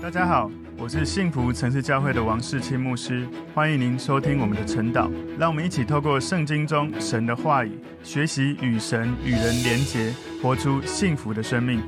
大家好，我是幸福城市教会的王世清牧师，欢迎您收听我们的晨祷。让我们一起透过圣经中神的话语，学习与神与人连结，活出幸福的生命。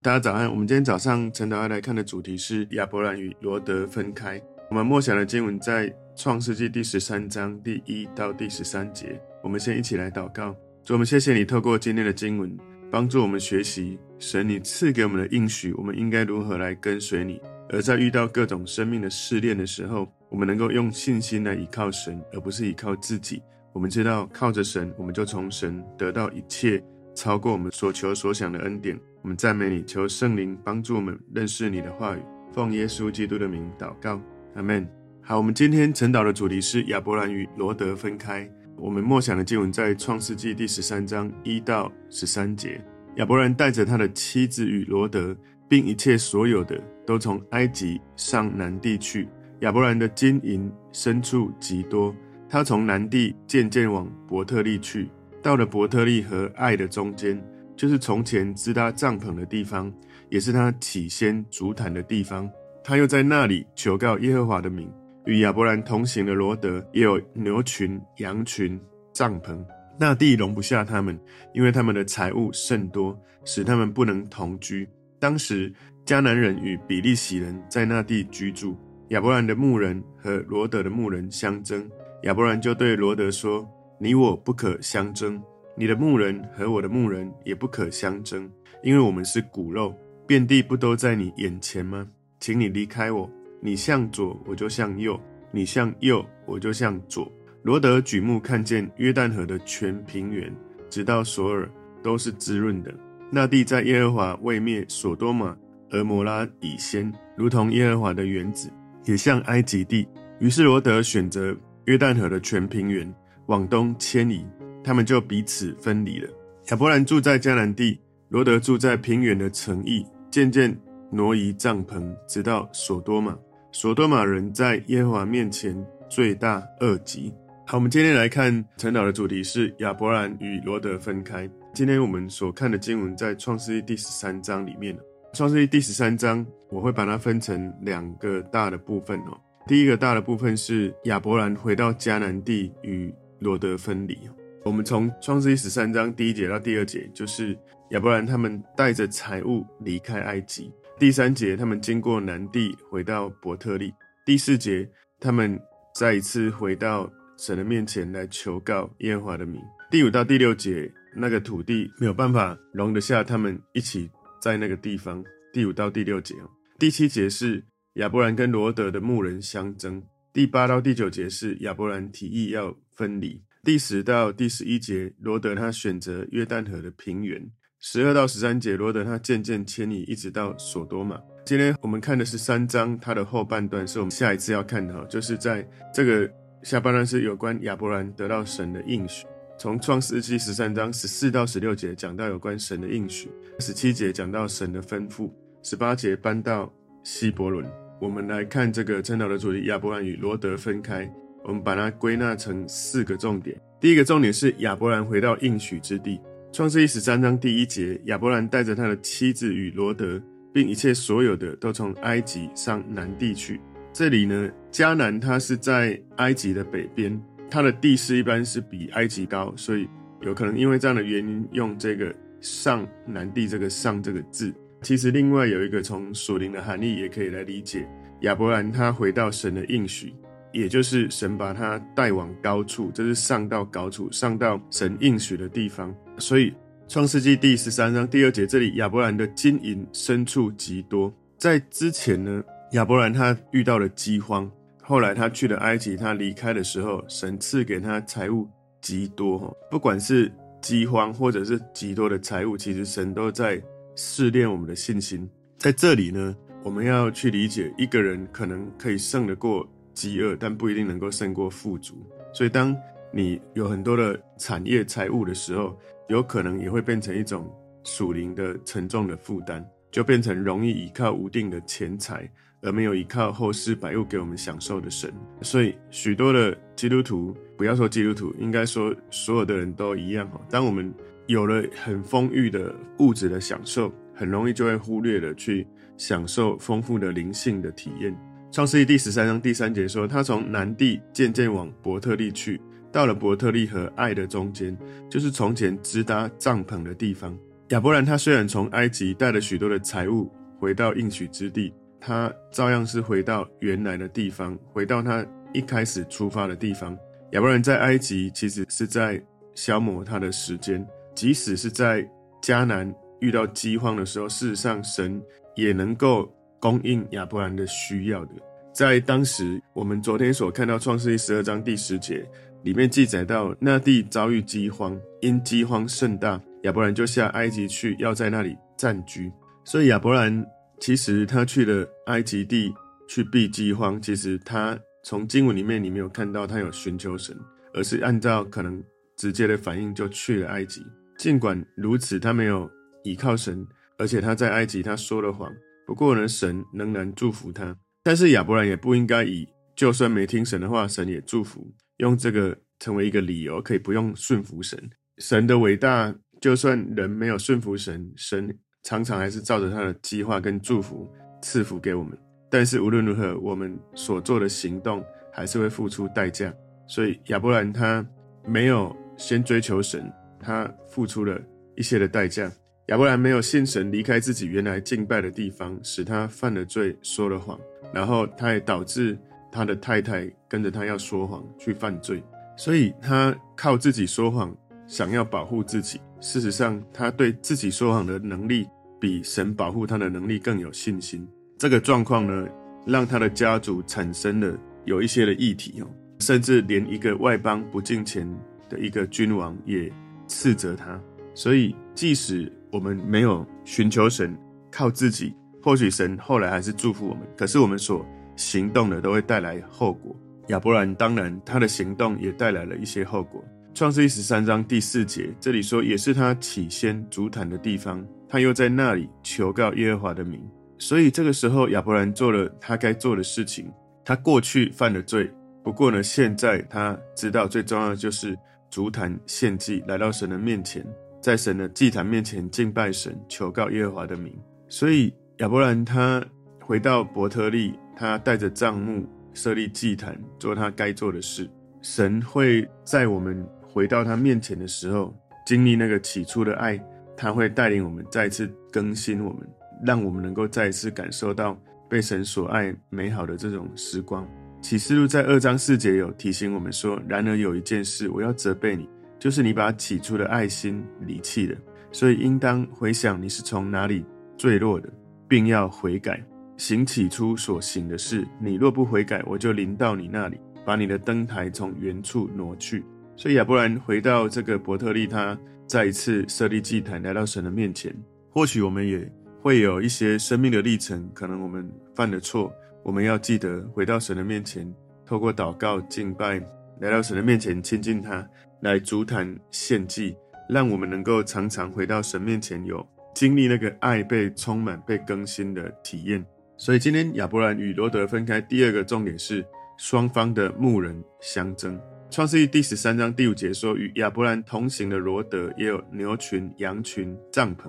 大家早安，我们今天早上晨祷要来看的主题是亚伯兰与罗德分开。我们默想的经文在创世纪第十三章第一到第十三节。我们先一起来祷告，主，我们谢谢你透过今天的经文，帮助我们学习。神，你赐给我们的应许，我们应该如何来跟随你？而在遇到各种生命的试炼的时候，我们能够用信心来依靠神，而不是依靠自己。我们知道靠着神，我们就从神得到一切超过我们所求所想的恩典。我们赞美你，求圣灵帮助我们认识你的话语。奉耶稣基督的名祷告，阿门。好，我们今天晨祷的主题是亚伯兰与罗德分开。我们默想的经文在创世纪第十三章一到十三节。亚伯兰带着他的妻子与罗德，并一切所有的，都从埃及上南地去。亚伯兰的金银牲畜极多，他从南地渐渐往伯特利去，到了伯特利和爱的中间，就是从前支搭帐篷的地方，也是他起先足坛的地方。他又在那里求告耶和华的名。与亚伯兰同行的罗德，也有牛群、羊群、帐篷。那地容不下他们，因为他们的财物甚多，使他们不能同居。当时迦南人与比利洗人在那地居住。亚伯兰的牧人和罗德的牧人相争，亚伯兰就对罗德说：“你我不可相争，你的牧人和我的牧人也不可相争，因为我们是骨肉。遍地不都在你眼前吗？请你离开我，你向左我就向右，你向右我就向左。”罗德举目看见约旦河的全平原，直到索尔，都是滋润的。那地在耶和华未灭所多玛、蛾摩拉以先，如同耶和华的园子，也像埃及地。于是罗德选择约旦河的全平原，往东迁移，他们就彼此分离了。亚伯兰住在迦南地，罗德住在平原的城邑，渐渐挪移帐篷，直到所多玛。所多玛人在耶和华面前罪大恶极。好，我们今天来看陈导的主题是亚伯兰与罗得分开。今天我们所看的经文在创世记第十三章里面。创世记第十三章，我会把它分成两个大的部分哦。第一个大的部分是亚伯兰回到迦南地与罗得分离。我们从创世记十三章第一节到第二节，就是亚伯兰他们带着财物离开埃及。第三节，他们经过南地回到伯特利。第四节，他们再一次回到。神的面前来求告耶和华的名。第五到第六节，那个土地没有办法容得下他们一起在那个地方。第五到第六节，第七节是亚伯兰跟罗德的牧人相争。第八到第九节是亚伯兰提议要分离。第十到第十一节，罗德他选择约旦河的平原。十二到十三节，罗得他渐渐迁移，一直到所多玛。今天我们看的是三章，它的后半段是我们下一次要看的，就是在这个。下半段是有关亚伯兰得到神的应许，从创世记十三章十四到十六节讲到有关神的应许，十七节讲到神的吩咐，十八节搬到希伯伦。我们来看这个称道的主题：亚伯兰与罗得分开。我们把它归纳成四个重点。第一个重点是亚伯兰回到应许之地。创世记十三章第一节，亚伯兰带着他的妻子与罗得，并一切所有的，都从埃及上南地去。这里呢，迦南它是在埃及的北边，它的地势一般是比埃及高，所以有可能因为这样的原因，用这个上南地这个上这个字。其实另外有一个从属灵的含义也可以来理解，亚伯兰他回到神的应许，也就是神把他带往高处，这是上到高处，上到神应许的地方。所以创世纪第十三章第二节这里，亚伯兰的金银牲畜极多，在之前呢。亚伯兰他遇到了饥荒，后来他去了埃及，他离开的时候，神赐给他财物极多。不管是饥荒或者是极多的财物，其实神都在试炼我们的信心。在这里呢，我们要去理解，一个人可能可以胜得过饥饿，但不一定能够胜过富足。所以，当你有很多的产业财物的时候，有可能也会变成一种属灵的沉重的负担，就变成容易依靠无定的钱财。而没有依靠后世百物给我们享受的神，所以许多的基督徒，不要说基督徒，应该说所有的人都一样哈。当我们有了很丰裕的物质的享受，很容易就会忽略了去享受丰富的灵性的体验。创世记第十三章第三节说，他从南地渐渐往伯特利去，到了伯特利和爱的中间，就是从前支搭帐篷的地方。亚伯兰他虽然从埃及带了许多的财物回到应许之地，他照样是回到原来的地方，回到他一开始出发的地方。亚伯兰在埃及其实是在消磨他的时间，即使是在迦南遇到饥荒的时候，事实上神也能够供应亚伯兰的需要的。在当时，我们昨天所看到创世记十二章第十节里面记载到，那地遭遇饥荒，因饥荒甚大，亚伯兰就下埃及去，要在那里暂居。所以亚伯兰其实他去了埃及地去避饥荒，其实他从经文里面你没有看到他有寻求神，而是按照可能直接的反应就去了埃及。尽管如此，他没有倚靠神，而且他在埃及他说了谎。不过呢，神仍然祝福他。但是亚伯兰也不应该以就算没听神的话，神也祝福，用这个成为一个理由，可以不用顺服神。神的伟大，就算人没有顺服神，神常常还是照着他的计划跟祝福赐福给我们。但是无论如何，我们所做的行动还是会付出代价。所以亚伯兰他没有先追求神，他付出了一些的代价。亚伯兰没有信神，离开自己原来敬拜的地方，使他犯了罪，说了谎。然后他也导致他的太太跟着他要说谎去犯罪，所以他靠自己说谎，想要保护自己。事实上，他对自己说谎的能力比神保护他的能力更有信心。这个状况呢，让他的家族产生了有一些的议题哦，甚至连一个外邦不敬虔的一个君王也斥责他。所以，即使我们没有寻求神，靠自己。或许神后来还是祝福我们，可是我们所行动的都会带来后果。亚伯兰当然他的行动也带来了一些后果。创世一十三章第四节这里说，也是他起先筑坛的地方，他又在那里求告耶和华的名。所以这个时候亚伯兰做了他该做的事情。他过去犯了罪，不过呢，现在他知道最重要的就是筑坛献祭，来到神的面前，在神的祭坛面前敬拜神，求告耶和华的名。所以。亚伯兰他回到伯特利，他带着帐幕设立祭坛，做他该做的事。神会在我们回到他面前的时候，经历那个起初的爱，他会带领我们再次更新我们，让我们能够再一次感受到被神所爱美好的这种时光。启示录在二章四节有提醒我们说：“然而有一件事，我要责备你，就是你把起初的爱心离弃了。所以应当回想你是从哪里坠落的。”并要悔改，行起初所行的事。你若不悔改，我就临到你那里，把你的灯台从原处挪去。所以亚伯兰回到这个伯特利，他再一次设立祭坛，来到神的面前。或许我们也会有一些生命的历程，可能我们犯了错，我们要记得回到神的面前，透过祷告敬拜，来到神的面前亲近他，来足坛献祭，让我们能够常常回到神面前有。经历那个爱被充满、被更新的体验，所以今天亚伯兰与罗德分开。第二个重点是双方的牧人相争。创世记第十三章第五节说：“与亚伯兰同行的罗德也有牛群、羊群、帐篷。”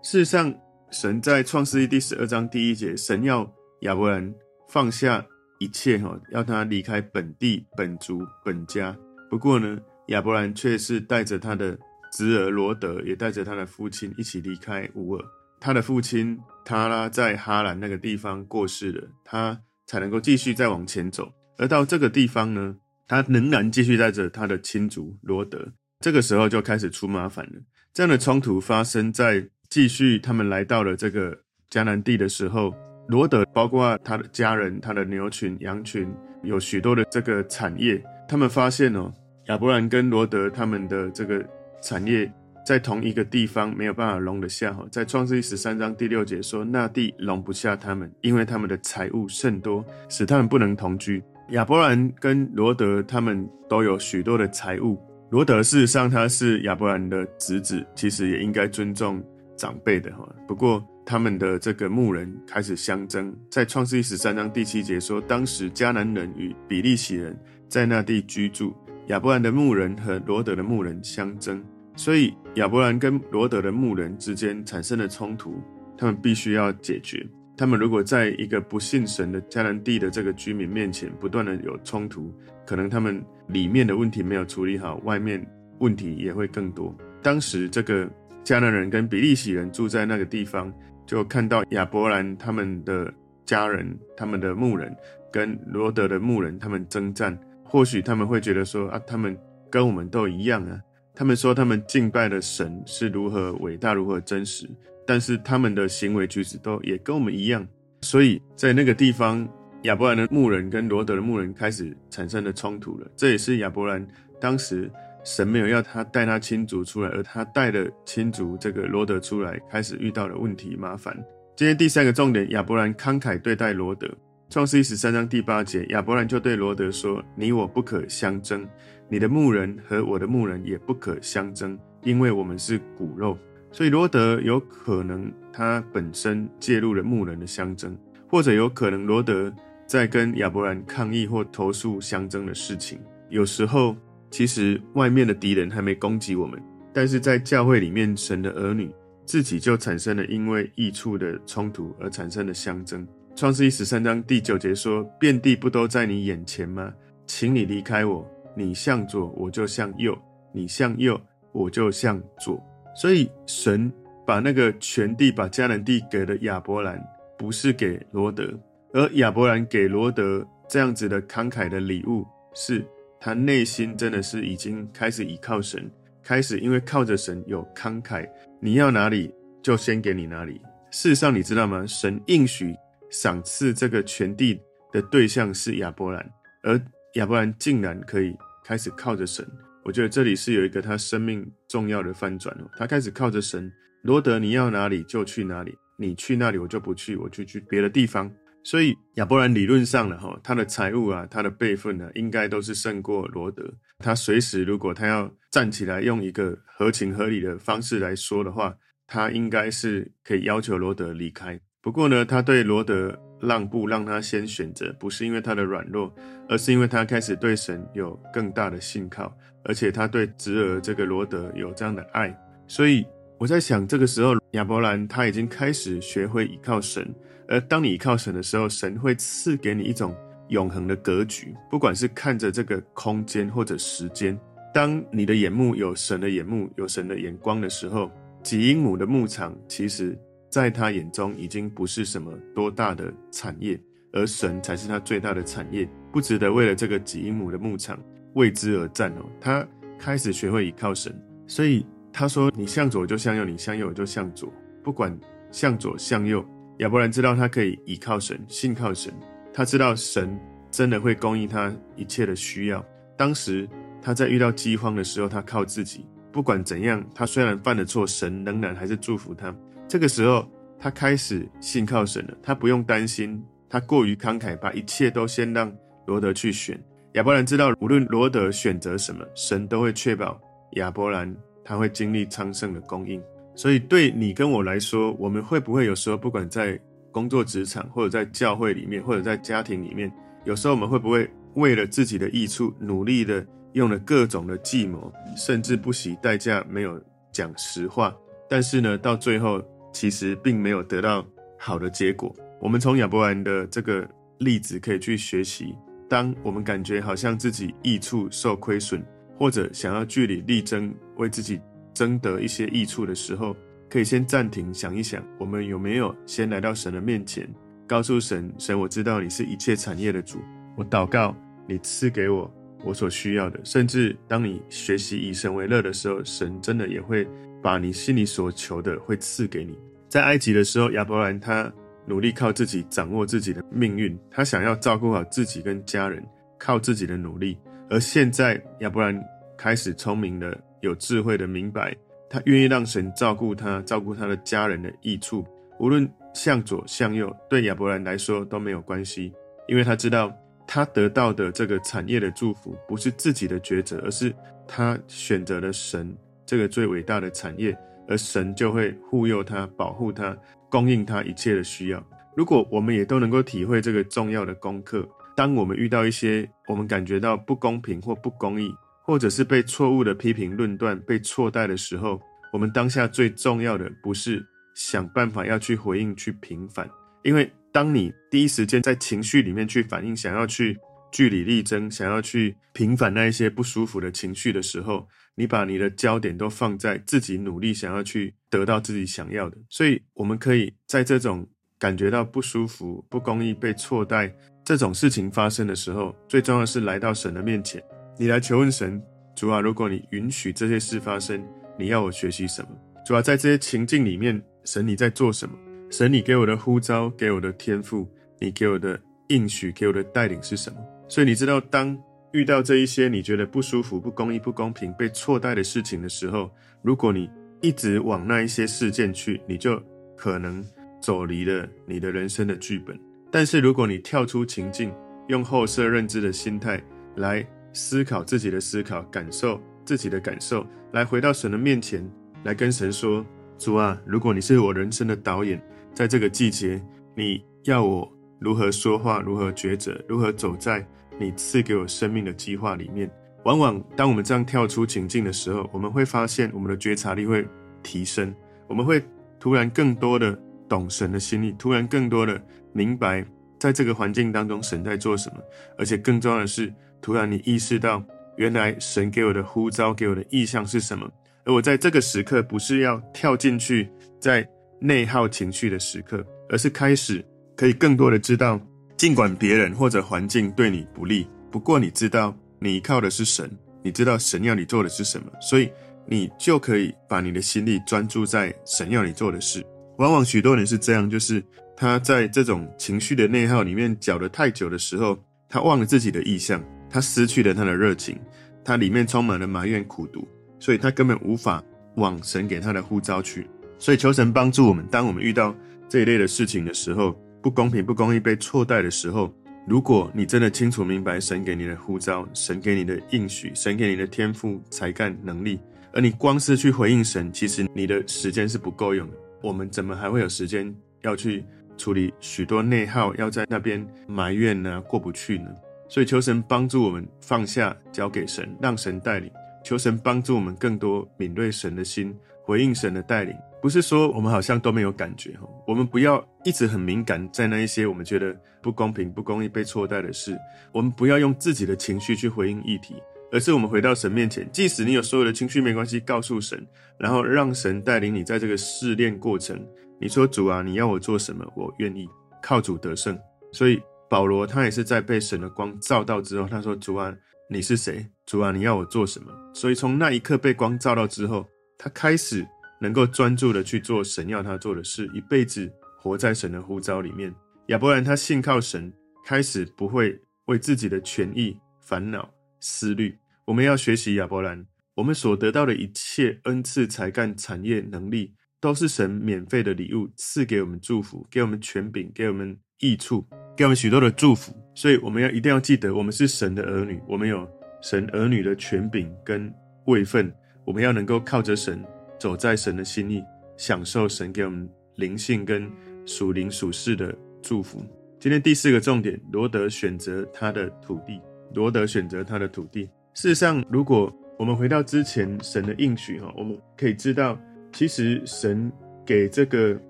事实上，神在创世记第十二章第一节，神要亚伯兰放下一切，哈，要他离开本地、本族、本家。不过呢，亚伯兰却是带着他的。侄儿罗德也带着他的父亲一起离开乌尔。他的父亲他拉在哈兰那个地方过世了，他才能够继续再往前走。而到这个地方呢，他仍然继续带着他的亲族罗德。这个时候就开始出麻烦了。这样的冲突发生在继续他们来到了这个迦南地的时候，罗德包括他的家人、他的牛群、羊群，有许多的这个产业。他们发现哦，亚伯兰跟罗德他们的这个。产业在同一个地方没有办法容得下哈，在创世记十三章第六节说，那地容不下他们，因为他们的财物甚多，使他们不能同居。亚伯兰跟罗德他们都有许多的财物。罗德事实上他是亚伯兰的侄子，其实也应该尊重长辈的哈。不过他们的这个牧人开始相争，在创世记十三章第七节说，当时迦南人与比利洗人在那地居住，亚伯兰的牧人和罗德的牧人相争。所以亚伯兰跟罗德的牧人之间产生了冲突，他们必须要解决。他们如果在一个不信神的迦南地的这个居民面前不断的有冲突，可能他们里面的问题没有处理好，外面问题也会更多。当时这个迦南人跟比利洗人住在那个地方，就看到亚伯兰他们的家人、他们的牧人跟罗德的牧人他们征战，或许他们会觉得说啊，他们跟我们都一样啊。他们说他们敬拜的神是如何伟大、如何真实。但是他们的行为举止都也跟我们一样，所以在那个地方，亚伯兰的牧人跟罗德的牧人开始产生了冲突了。这也是亚伯兰当时神没有要他带他亲族出来，而他带了亲族这个罗德出来，开始遇到了问题麻烦。今天第三个重点，亚伯兰慷慨对待罗德。创世记十三章第八节，亚伯兰就对罗德说：“你我不可相争，你的牧人和我的牧人也不可相争，因为我们是骨肉。”所以罗德有可能他本身介入了牧人的相争，或者有可能罗德在跟亚伯兰抗议或投诉相争的事情。有时候其实外面的敌人还没攻击我们，但是在教会里面，神的儿女自己就产生了因为益处的冲突而产生的相争。创世记十三章第九节说：“遍地不都在你眼前吗？请你离开我，你向左我就向右，你向右我就向左。”所以神把那个全地，把迦南地给了亚伯兰，不是给罗德，而亚伯兰给罗德这样子的慷慨的礼物，是他内心真的是已经开始倚靠神，开始因为靠着神有慷慨，你要哪里就先给你哪里。事实上你知道吗？神应许赏赐这个全地的对象是亚伯兰，而亚伯兰竟然可以开始靠着神。我觉得这里是有一个他生命重要的翻转哦，他开始靠着神。罗德，你要哪里就去哪里，你去那里我就不去，我就去别的地方。所以亚伯兰理论上了哈，他的财务啊，他的辈分呢，应该都是胜过罗德。他随时如果他要站起来，用一个合情合理的方式来说的话，他应该是可以要求罗德离开。不过呢，他对罗德让步，让他先选择，不是因为他的软弱，而是因为他开始对神有更大的信靠。而且他对侄儿这个罗德有这样的爱，所以我在想，这个时候亚伯兰他已经开始学会依靠神。而当你依靠神的时候，神会赐给你一种永恒的格局，不管是看着这个空间或者时间。当你的眼目有神的眼目，有神的眼光的时候，几英亩的牧场，其实在他眼中已经不是什么多大的产业，而神才是他最大的产业，不值得为了这个几英亩的牧场。为之而战哦，他开始学会倚靠神，所以他说：“你向左就向右，你向右就向左，不管向左向右。”亚伯兰知道他可以倚靠神，信靠神，他知道神真的会供应他一切的需要。当时他在遇到饥荒的时候，他靠自己，不管怎样，他虽然犯了错，神仍然还是祝福他。这个时候，他开始信靠神了，他不用担心，他过于慷慨，把一切都先让罗德去选。亚伯兰知道，无论罗德选择什么，神都会确保亚伯兰他会经历昌盛的供应。所以，对你跟我来说，我们会不会有时候，不管在工作职场，或者在教会里面，或者在家庭里面，有时候我们会不会为了自己的益处，努力的用了各种的计谋，甚至不惜代价，没有讲实话，但是呢，到最后其实并没有得到好的结果。我们从亚伯兰的这个例子可以去学习。当我们感觉好像自己益处受亏损，或者想要据理力争，为自己争得一些益处的时候，可以先暂停想一想，我们有没有先来到神的面前，告诉神：神，我知道你是一切产业的主，我祷告你赐给我我所需要的。甚至当你学习以神为乐的时候，神真的也会把你心里所求的会赐给你。在埃及的时候，亚伯兰他。努力靠自己掌握自己的命运，他想要照顾好自己跟家人，靠自己的努力。而现在亚伯兰开始聪明的、有智慧的明白，他愿意让神照顾他，照顾他的家人的益处，无论向左向右，对亚伯兰来说都没有关系，因为他知道他得到的这个产业的祝福不是自己的抉择，而是他选择了神这个最伟大的产业，而神就会护佑他，保护他。供应他一切的需要。如果我们也都能够体会这个重要的功课，当我们遇到一些我们感觉到不公平或不公义，或者是被错误的批评论断、被错待的时候，我们当下最重要的不是想办法要去回应、去平反，因为当你第一时间在情绪里面去反应，想要去据理力争，想要去平反那一些不舒服的情绪的时候，你把你的焦点都放在自己努力想要去得到自己想要的。所以，我们可以在这种感觉到不舒服、不公义、被错待这种事情发生的时候，最重要的是来到神的面前，你来求问神：主啊，如果你允许这些事发生，你要我学习什么？主啊，在这些情境里面，神你在做什么？神你给我的呼召，给我的天赋，你给我的应许，给我的带领是什么？所以你知道，当遇到这一些你觉得不舒服、不公义、不公平、被错待的事情的时候，如果你一直往那一些事件去，你就可能走离了你的人生的剧本。但是如果你跳出情境，用后设认知的心态来思考自己的思考，感受自己的感受，来回到神的面前，来跟神说：“主啊，如果你是我人生的导演，在这个季节，你要我如何说话，如何抉择，如何走在你赐给我生命的计划里面。”往往当我们这样跳出情境的时候，我们会发现我们的觉察力会提升，我们会突然更多的懂神的心意，突然更多的明白在这个环境当中神在做什么，而且更重要的是，突然你意识到。原来神给我的呼召，给我的意向是什么？而我在这个时刻，不是要跳进去在内耗情绪的时刻，而是开始可以更多的知道，尽管别人或者环境对你不利，不过你知道你依靠的是神，你知道神要你做的是什么，所以你就可以把你的心力专注在神要你做的事。往往许多人是这样，就是他在这种情绪的内耗里面搅得太久的时候，他忘了自己的意向。他失去了他的热情，他里面充满了埋怨、苦毒，所以他根本无法往神给他的呼召去。所以求神帮助我们，当我们遇到这一类的事情的时候，不公平、不公义、被错待的时候，如果你真的清楚明白神给你的呼召、神给你的应许、神给你的天赋、才干、能力，而你光是去回应神，其实你的时间是不够用的。我们怎么还会有时间要去处理许多内耗，要在那边埋怨呢？过不去呢？所以，求神帮助我们放下，交给神，让神带领。求神帮助我们更多敏锐神的心，回应神的带领。不是说我们好像都没有感觉哈，我们不要一直很敏感在那一些我们觉得不公平、不公义、被错待的事。我们不要用自己的情绪去回应议题，而是我们回到神面前。即使你有所有的情绪，没关系，告诉神，然后让神带领你在这个试炼过程。你说主啊，你要我做什么？我愿意靠主得胜。所以。保罗他也是在被神的光照到之后，他说：“主啊，你是谁？主啊，你要我做什么？”所以从那一刻被光照到之后，他开始能够专注的去做神要他做的事，一辈子活在神的呼召里面。亚伯兰他信靠神，开始不会为自己的权益烦恼思虑。我们要学习亚伯兰，我们所得到的一切恩赐、才干、产业、能力，都是神免费的礼物，赐给我们祝福，给我们权柄，给我们益处。给我们许多的祝福，所以我们要一定要记得，我们是神的儿女，我们有神儿女的权柄跟位分，我们要能够靠着神走在神的心意，享受神给我们灵性跟属灵属世的祝福。今天第四个重点，罗得选择他的土地。罗得选择他的土地。事实上，如果我们回到之前神的应许哈，我们可以知道，其实神给这个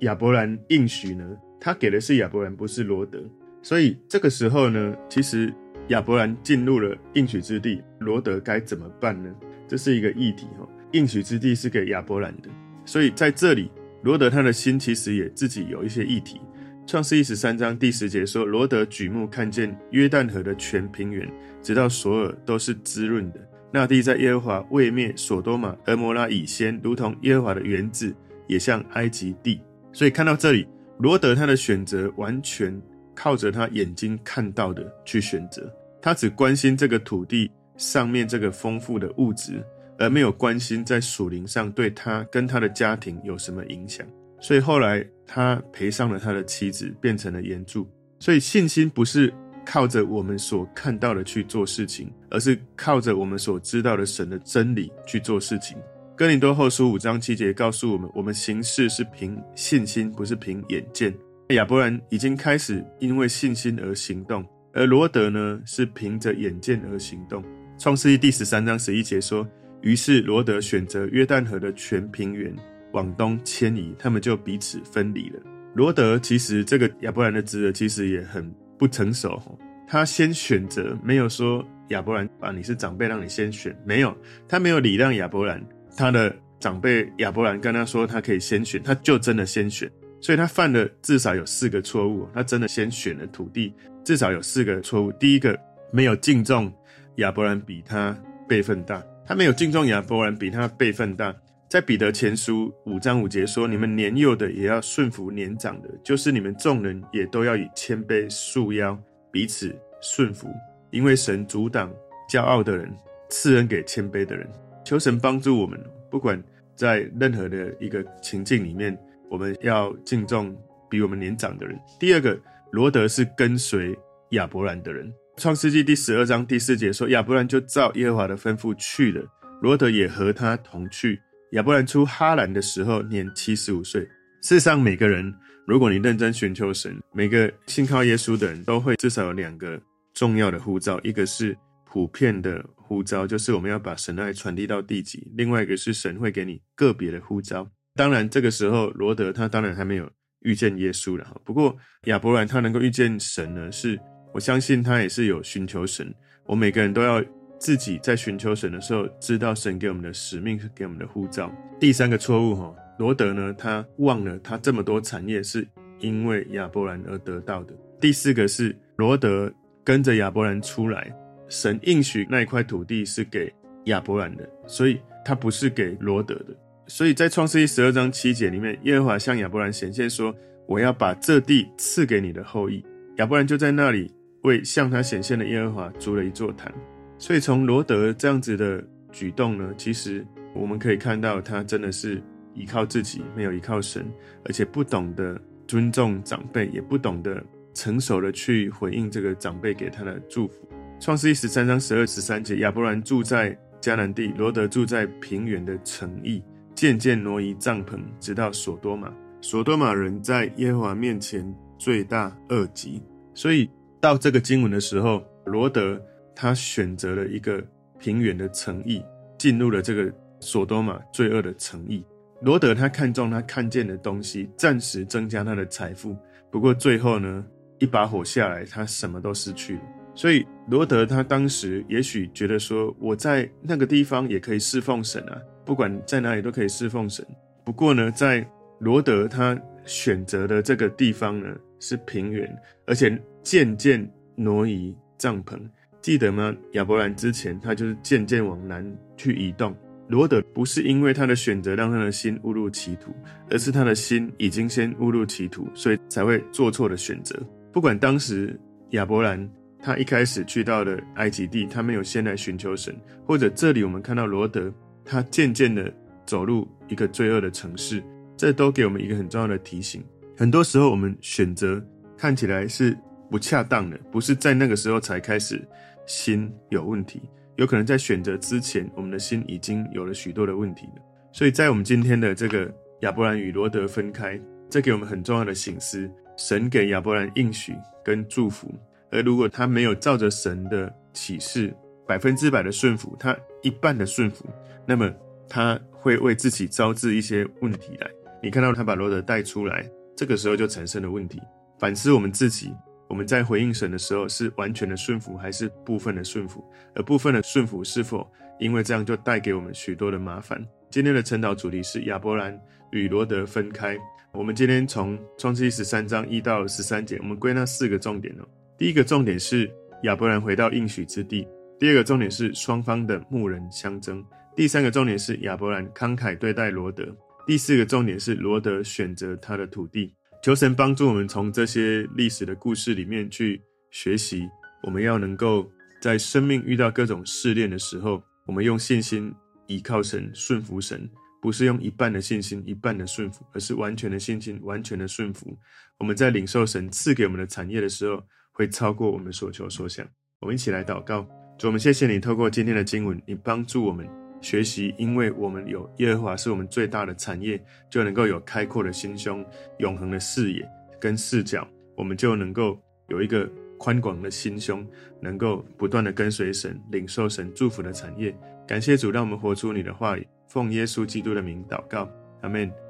亚伯兰应许呢，他给的是亚伯兰，不是罗得。所以这个时候呢，其实亚伯兰进入了应许之地，罗得该怎么办呢？这是一个议题哈。应许之地是给亚伯兰的，所以在这里，罗德他的心其实也自己有一些议题。创世一十三章第十节说，罗德举目看见约旦河的全平原，直到索尔都是滋润的。那地在耶和华未灭所多玛、蛾摩拉以先，如同耶和华的园子，也像埃及地。所以看到这里，罗德他的选择完全。靠着他眼睛看到的去选择，他只关心这个土地上面这个丰富的物质，而没有关心在属灵上对他跟他的家庭有什么影响。所以后来他赔上了他的妻子，变成了盐柱。所以信心不是靠着我们所看到的去做事情，而是靠着我们所知道的神的真理去做事情。哥林多后书五章七节告诉我们，我们行事是凭信心，不是凭眼见。亚伯兰已经开始因为信心而行动，而罗德呢，是凭着眼见而行动。创世记第十三章十一节说：“于是罗德选择约旦河的全平原往东迁移，他们就彼此分离了。”罗德其实这个亚伯兰的侄儿其实也很不成熟，他先选择，没有说亚伯兰啊，你是长辈让你先选，没有，他没有礼让亚伯兰，他的长辈亚伯兰跟他说他可以先选，他就真的先选，所以他犯了至少有四个错误，他真的先选了土地，至少有四个错误。第一个，没有敬重亚伯兰比他辈分大，他没有敬重亚伯兰比他辈分大。在彼得前书五章五节说：“你们年幼的也要顺服年长的，就是你们众人也都要以谦卑束腰，彼此顺服，因为神阻挡骄傲的人，赐恩给谦卑的人。求神帮助我们，不管在任何的一个情境里面，我们要敬重比我们年长的人。第二个，罗德是跟随亚伯兰的人。创世纪第十二章第四节说：亚伯兰就照耶和华的吩咐去了，罗德也和他同去。”亚伯兰出哈兰的时候年七十五岁。世上每个人，如果你认真寻求神，每个信靠耶稣的人都会至少有两个重要的呼召，一个是普遍的呼召，就是我们要把神爱传递到地极；另外一个是神会给你个别的呼召。当然，这个时候罗德他当然还没有遇见耶稣了。不过亚伯兰他能够遇见神呢，是我相信他也是有寻求神。我每个人都要。自己在寻求神的时候，知道神给我们的使命，给我们的护照。第三个错误，哈，罗德呢，他忘了他这么多产业是因为亚伯兰而得到的。第四个是罗德跟着亚伯兰出来，神应许那一块土地是给亚伯兰的，所以他不是给罗德的。所以在创世记十二章七节里面，耶和华向亚伯兰显现说：“我要把这地赐给你的后裔。”亚伯兰就在那里为向他显现的耶和华筑了一座坛。所以从罗德这样子的举动呢，其实我们可以看到他真的是依靠自己，没有依靠神，而且不懂得尊重长辈，也不懂得成熟的去回应这个长辈给他的祝福。创世记十三章十二十三节，亚伯兰住在迦南地，罗德住在平原的城邑，渐渐挪移帐篷，直到所多玛。所多玛人在耶和华面前罪大恶极，所以到这个经文的时候，罗德。他选择了一个平原的城邑，进入了这个所多玛罪恶的城邑。罗德他看中他看见的东西，暂时增加他的财富。不过最后呢，一把火下来，他什么都失去了。所以罗德他当时也许觉得说，我在那个地方也可以侍奉神啊，不管在哪里都可以侍奉神。不过呢，在罗德他选择的这个地方呢，是平原，而且渐渐挪移帐篷。记得吗？亚伯兰之前，他就是渐渐往南去移动。罗德不是因为他的选择让他的心误入歧途，而是他的心已经先误入歧途，所以才会做错的选择。不管当时亚伯兰他一开始去到了埃及地，他没有先来寻求神，或者这里我们看到罗德他渐渐的走入一个罪恶的城市，这都给我们一个很重要的提醒。很多时候我们选择看起来是不恰当的，不是在那个时候才开始。心有问题，有可能在选择之前，我们的心已经有了许多的问题了。所以在我们今天的这个亚伯兰与罗德分开，这给我们很重要的醒思。神给亚伯兰应许跟祝福，而如果他没有照着神的启示百分之百的顺服，他一半的顺服，那么他会为自己招致一些问题来。你看到他把罗德带出来，这个时候就产生了问题。反思我们自己。我们在回应神的时候，是完全的顺服，还是部分的顺服？而部分的顺服是否因为这样就带给我们许多的麻烦？今天的晨祷主题是亚伯兰与罗德分开。我们今天从创世记十三章一到十三节，我们归纳四个重点哦。第一个重点是亚伯兰回到应许之地；第二个重点是双方的牧人相争；第三个重点是亚伯兰慷慨对待罗德；第四个重点是罗德选择他的土地。求神帮助我们从这些历史的故事里面去学习，我们要能够在生命遇到各种试炼的时候，我们用信心倚靠神、顺服神，不是用一半的信心、一半的顺服，而是完全的信心、完全的顺服。我们在领受神赐给我们的产业的时候，会超过我们所求所想。我们一起来祷告，主，我们谢谢你透过今天的经文，你帮助我们。学习，因为我们有耶和华是我们最大的产业，就能够有开阔的心胸、永恒的视野跟视角，我们就能够有一个宽广的心胸，能够不断的跟随神，领受神祝福的产业。感谢主，让我们活出你的话语，奉耶稣基督的名祷告，阿门。